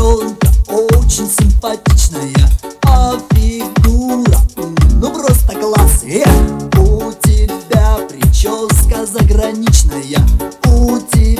Фролта очень симпатичная А фигура, ну просто класс э! У тебя прическа заграничная У тебя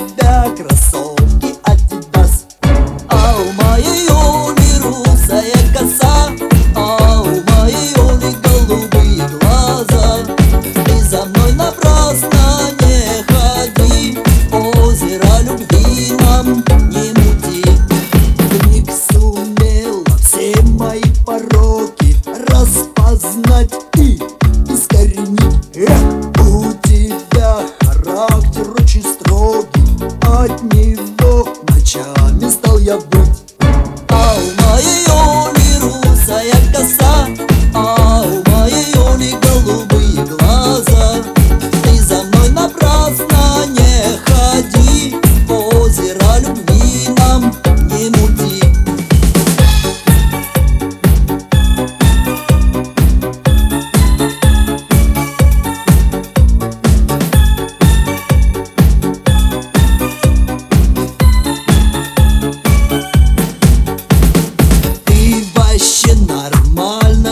не стал я быть. А у моей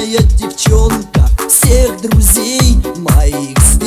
Красивая девчонка всех друзей моих.